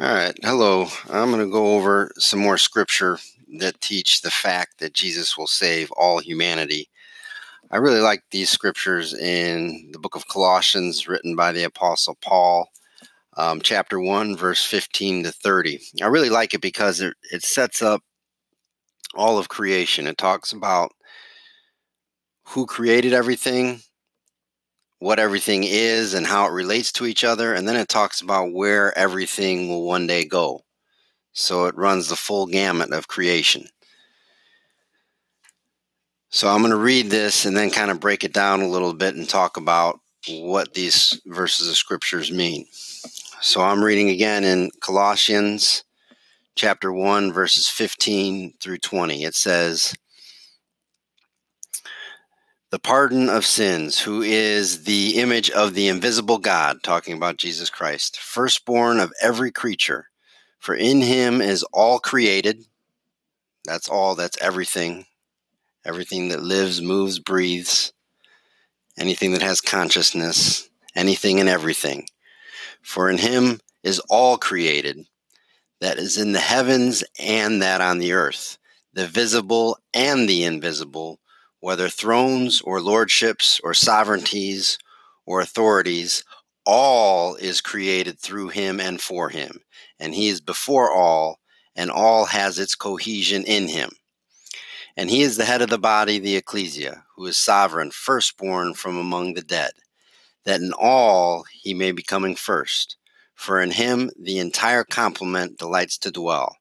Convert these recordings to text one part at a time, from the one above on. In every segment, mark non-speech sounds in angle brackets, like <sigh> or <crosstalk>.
All right. Hello. I'm going to go over some more scripture that teach the fact that Jesus will save all humanity. I really like these scriptures in the book of Colossians, written by the Apostle Paul, um, chapter 1, verse 15 to 30. I really like it because it, it sets up all of creation. It talks about who created everything, what everything is and how it relates to each other. And then it talks about where everything will one day go. So it runs the full gamut of creation. So I'm going to read this and then kind of break it down a little bit and talk about what these verses of scriptures mean. So I'm reading again in Colossians chapter 1 verses 15 through 20. It says, the pardon of sins, who is the image of the invisible God, talking about Jesus Christ, firstborn of every creature. For in him is all created. That's all, that's everything. Everything that lives, moves, breathes, anything that has consciousness, anything and everything. For in him is all created, that is in the heavens and that on the earth, the visible and the invisible whether thrones or lordships or sovereignties or authorities, all is created through him and for him. And he is before all, and all has its cohesion in him. And he is the head of the body, the ecclesia, who is sovereign, firstborn from among the dead, that in all he may be coming first. For in him the entire complement delights to dwell,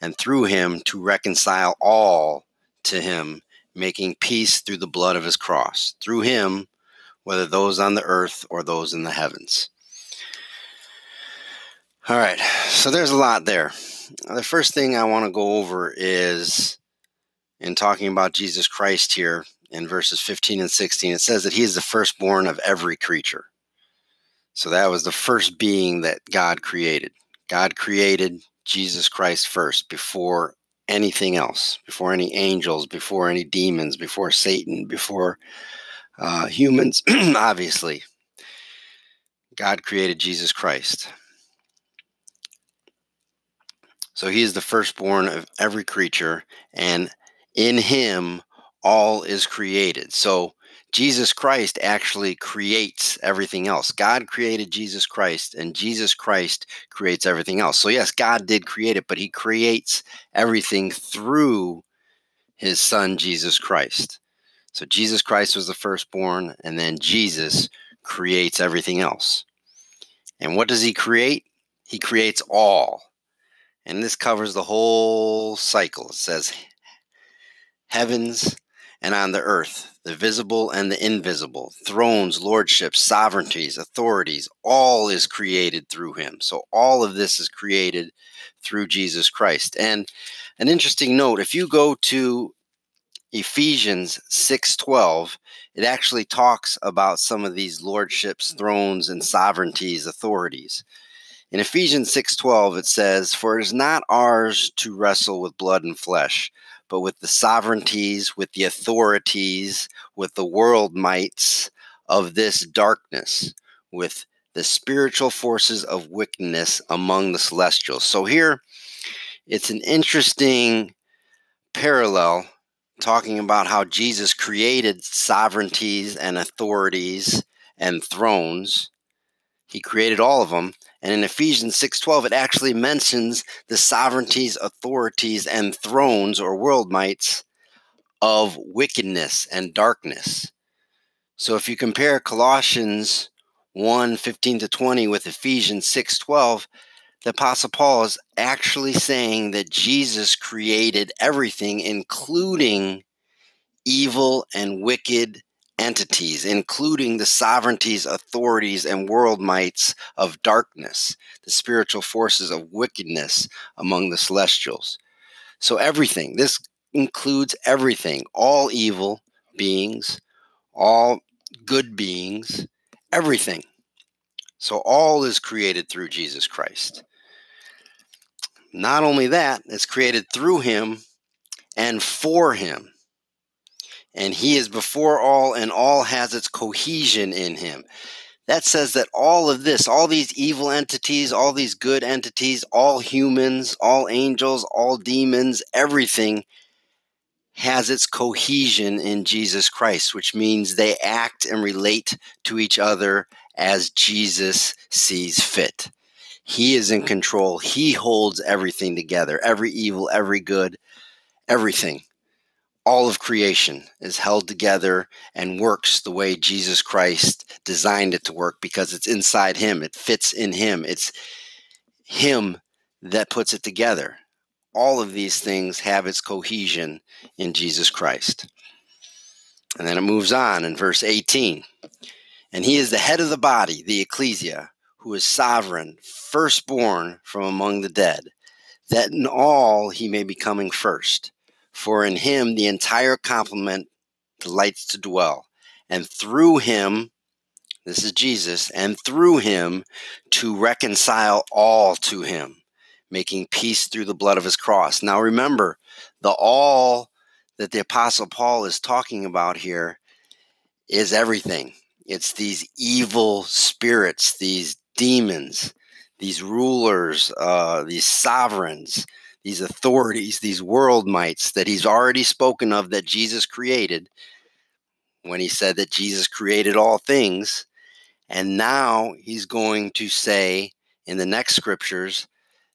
and through him to reconcile all to him making peace through the blood of his cross, through him, whether those on the earth or those in the heavens. All right, so there's a lot there. The first thing I want to go over is in talking about Jesus Christ here in verses 15 and 16, it says that he is the firstborn of every creature. So that was the first being that God created. God created Jesus Christ first before anything else, before any angels, before any demons, before Satan, before uh, humans, <clears throat> obviously. God created Jesus Christ. So he is the firstborn of every creature, and in him all is created. So Jesus Christ actually creates everything else. God created Jesus Christ, and Jesus Christ creates everything else. So, yes, God did create it, but He creates everything through His Son, Jesus Christ. So, Jesus Christ was the firstborn, and then Jesus creates everything else. And what does He create? He creates all. And this covers the whole cycle. It says, heavens and on the earth, the visible and the invisible, thrones, lordships, sovereignties, authorities, all is created through him. So all of this is created through Jesus Christ. And an interesting note, if you go to Ephesians 6:12, it actually talks about some of these lordships, thrones and sovereignties, authorities. In Ephesians 6:12 it says, "For it is not ours to wrestle with blood and flesh, but with the sovereignties, with the authorities, with the world mights of this darkness, with the spiritual forces of wickedness among the celestials. So here it's an interesting parallel talking about how Jesus created sovereignties and authorities and thrones. He created all of them. And in Ephesians 6:12 it actually mentions the sovereignties, authorities and thrones or world mights of wickedness and darkness. So if you compare Colossians 1 15 to 20 with Ephesians 6 12, the Apostle Paul is actually saying that Jesus created everything, including evil and wicked entities, including the sovereignties, authorities, and world mights of darkness, the spiritual forces of wickedness among the celestials. So, everything, this includes everything, all evil beings, all good beings, everything. So, all is created through Jesus Christ. Not only that, it's created through him and for him and he is before all and all has its cohesion in him that says that all of this, all these evil entities, all these good entities, all humans, all angels, all demons, everything has its cohesion in Jesus Christ, which means they act and relate to each other as Jesus sees fit. He is in control. He holds everything together every evil, every good, everything all of creation is held together and works the way Jesus Christ designed it to work because it's inside Him. It fits in Him. It's Him that puts it together. All of these things have its cohesion in Jesus Christ. And then it moves on in verse 18. And He is the head of the body, the ecclesia, who is sovereign, firstborn from among the dead, that in all He may be coming first. For in him the entire complement delights to dwell, and through him, this is Jesus, and through him to reconcile all to him, making peace through the blood of his cross. Now remember, the all that the Apostle Paul is talking about here is everything. It's these evil spirits, these demons, these rulers, uh, these sovereigns these authorities, these world mights that he's already spoken of that Jesus created when he said that Jesus created all things. And now he's going to say in the next scriptures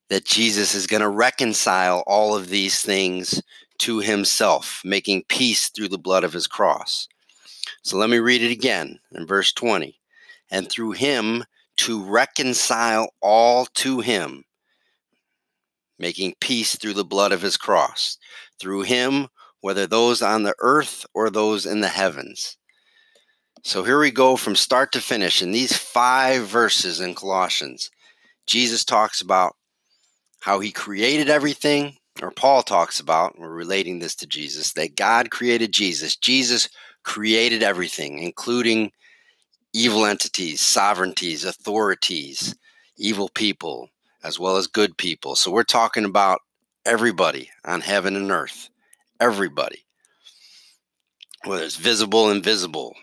that Jesus is going to reconcile all of these things to himself, making peace through the blood of his cross. So let me read it again in verse 20. And through him to reconcile all to him making peace through the blood of his cross, through him, whether those on the earth or those in the heavens. So here we go from start to finish. In these five verses in Colossians, Jesus talks about how he created everything, or Paul talks about, we're relating this to Jesus, that God created Jesus. Jesus created everything, including evil entities, sovereignties, authorities, evil people, as well as good people. So we're talking about everybody on heaven and earth. Everybody. Whether it's visible, invisible,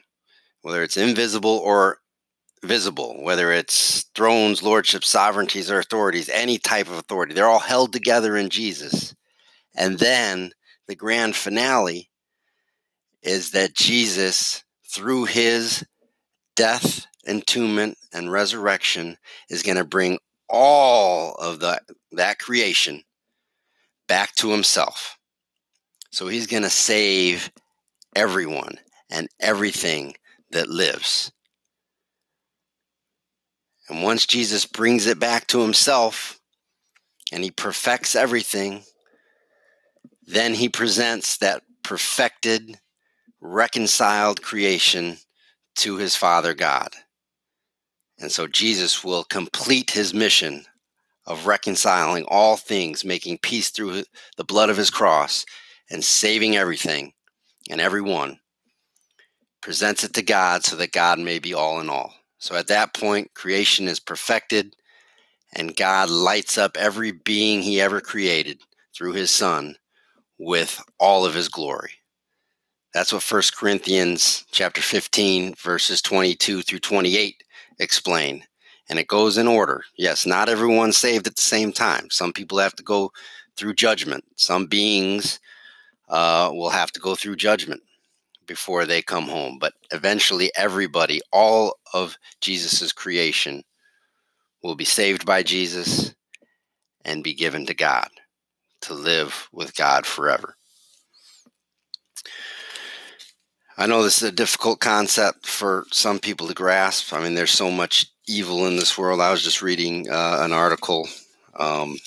whether it's invisible or visible, whether it's thrones, lordships, sovereignties, or authorities, any type of authority, they're all held together in Jesus. And then the grand finale is that Jesus, through his death, entombment, and resurrection, is going to bring all of the, that creation back to himself. So he's going to save everyone and everything that lives. And once Jesus brings it back to himself and he perfects everything, then he presents that perfected, reconciled creation to his Father God. And so Jesus will complete his mission of reconciling all things, making peace through the blood of his cross, and saving everything and everyone. Presents it to God so that God may be all in all. So at that point, creation is perfected, and God lights up every being he ever created through his Son with all of his glory. That's what 1 Corinthians chapter 15 verses 22 through 28 explain. And it goes in order. Yes, not everyone's saved at the same time. Some people have to go through judgment. Some beings uh, will have to go through judgment before they come home. But eventually, everybody, all of Jesus's creation, will be saved by Jesus and be given to God to live with God forever. I know this is a difficult concept for some people to grasp. I mean, there's so much evil in this world. I was just reading uh, an article. Um,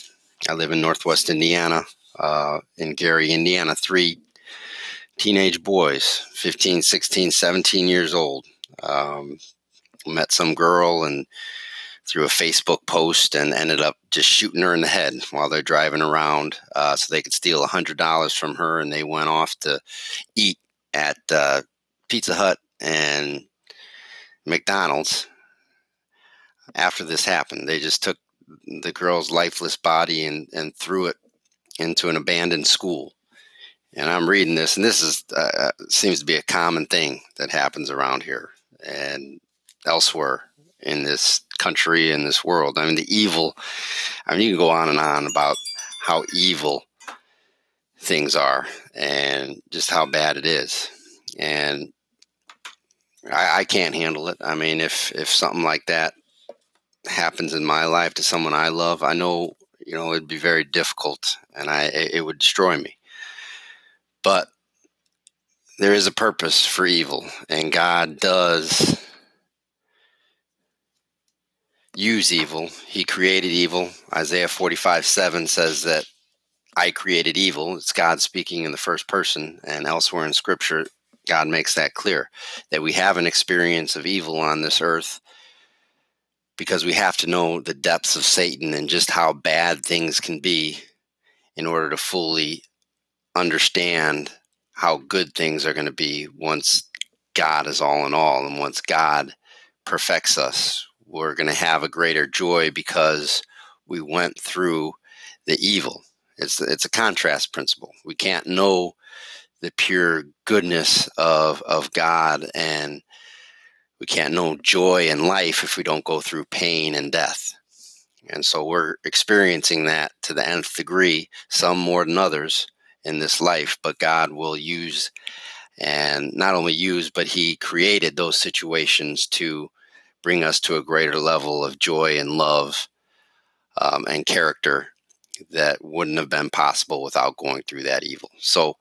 I live in Northwest Indiana, uh, in Gary, Indiana. Three teenage boys, 15, 16, 17 years old, um, met some girl and through a Facebook post and ended up just shooting her in the head while they're driving around uh, so they could steal $100 from her. And they went off to eat at uh, Pizza Hut and McDonald's after this happened. They just took the girl's lifeless body and, and threw it into an abandoned school. And I'm reading this, and this is uh, seems to be a common thing that happens around here and elsewhere in this country in this world. I mean, the evil. I mean, you can go on and on about how evil things are and just how bad it is. And I, I can't handle it. I mean, if if something like that happens in my life to someone I love, I know you know it'd be very difficult, and I it would destroy me. But there is a purpose for evil, and God does use evil. He created evil. Isaiah 45 7 says that I created evil. It's God speaking in the first person, and elsewhere in Scripture, God makes that clear that we have an experience of evil on this earth because we have to know the depths of Satan and just how bad things can be in order to fully understand how good things are going to be once God is all in all and once God perfects us. We're going to have a greater joy because we went through the evil. It's it's a contrast principle. We can't know the pure goodness of of God and we can't know joy in life if we don't go through pain and death. And so we're experiencing that to the nth degree, some more than others in this life, but God will use and not only use, but He created those situations to bring us to a greater level of joy and love um, and character that wouldn't have been possible without going through that evil. So,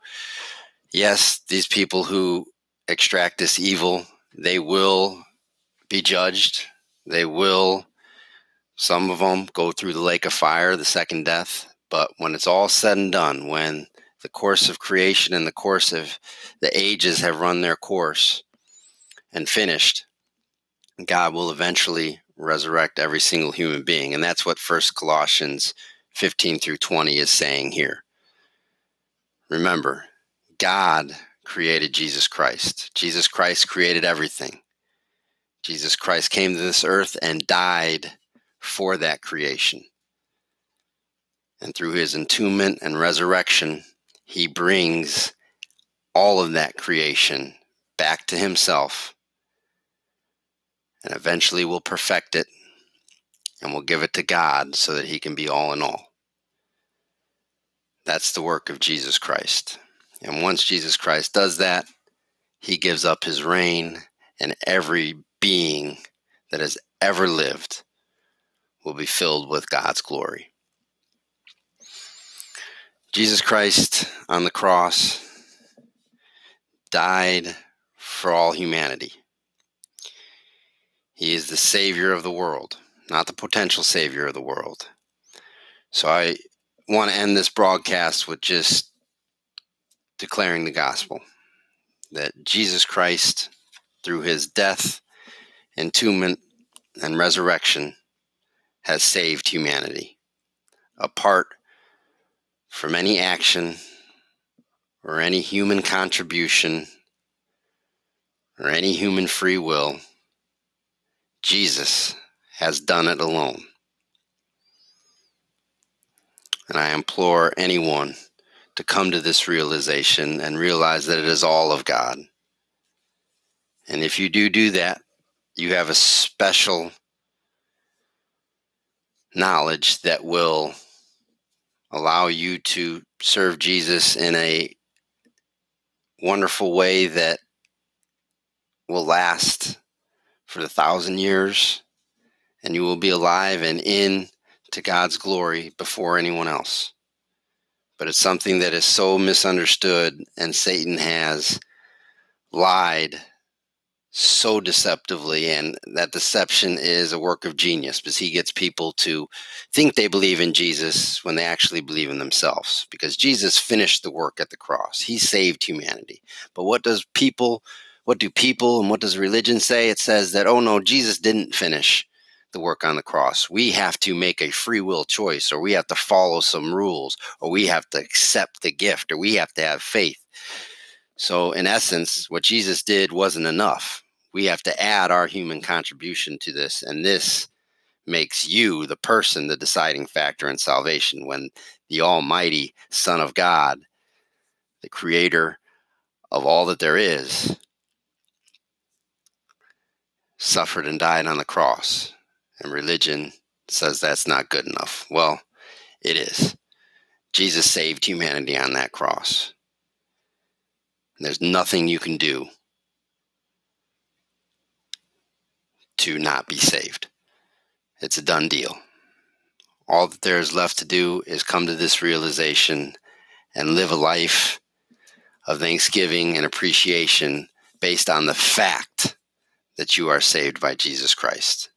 yes, these people who extract this evil, they will be judged. They will, some of them go through the lake of fire, the second death. But when it's all said and done, when the course of creation and the course of the ages have run their course and finished, God will eventually resurrect every single human being. And that's what First Colossians 15 through 20 is saying here. Remember, God created Jesus Christ. Jesus Christ created everything. Jesus Christ came to this earth and died for that creation. And through his entombment and resurrection, he brings all of that creation back to himself and eventually will perfect it and will give it to God so that he can be all in all. That's the work of Jesus Christ. And once Jesus Christ does that, he gives up his reign, and every being that has ever lived will be filled with God's glory. Jesus Christ on the cross died for all humanity. He is the Savior of the world, not the potential Savior of the world. So I want to end this broadcast with just declaring the gospel that Jesus Christ, through his death, entombment, and resurrection, has saved humanity. Apart from any action or any human contribution or any human free will, Jesus has done it alone. And I implore anyone to come to this realization and realize that it is all of God. And if you do do that, you have a special knowledge that will allow you to serve Jesus in a wonderful way that will last for the thousand years, and you will be alive and in to God's glory before anyone else. But it's something that is so misunderstood, and Satan has lied so deceptively and that deception is a work of genius because he gets people to think they believe in Jesus when they actually believe in themselves because Jesus finished the work at the cross. He saved humanity. But what does people what do people and what does religion say? It says that oh no Jesus didn't finish the work on the cross. We have to make a free will choice, or we have to follow some rules, or we have to accept the gift, or we have to have faith. So, in essence, what Jesus did wasn't enough. We have to add our human contribution to this, and this makes you, the person, the deciding factor in salvation when the Almighty Son of God, the creator of all that there is, suffered and died on the cross. And religion says that's not good enough. Well, it is. Jesus saved humanity on that cross. There's nothing you can do to not be saved. It's a done deal. All that there is left to do is come to this realization and live a life of thanksgiving and appreciation based on the fact that you are saved by Jesus Christ.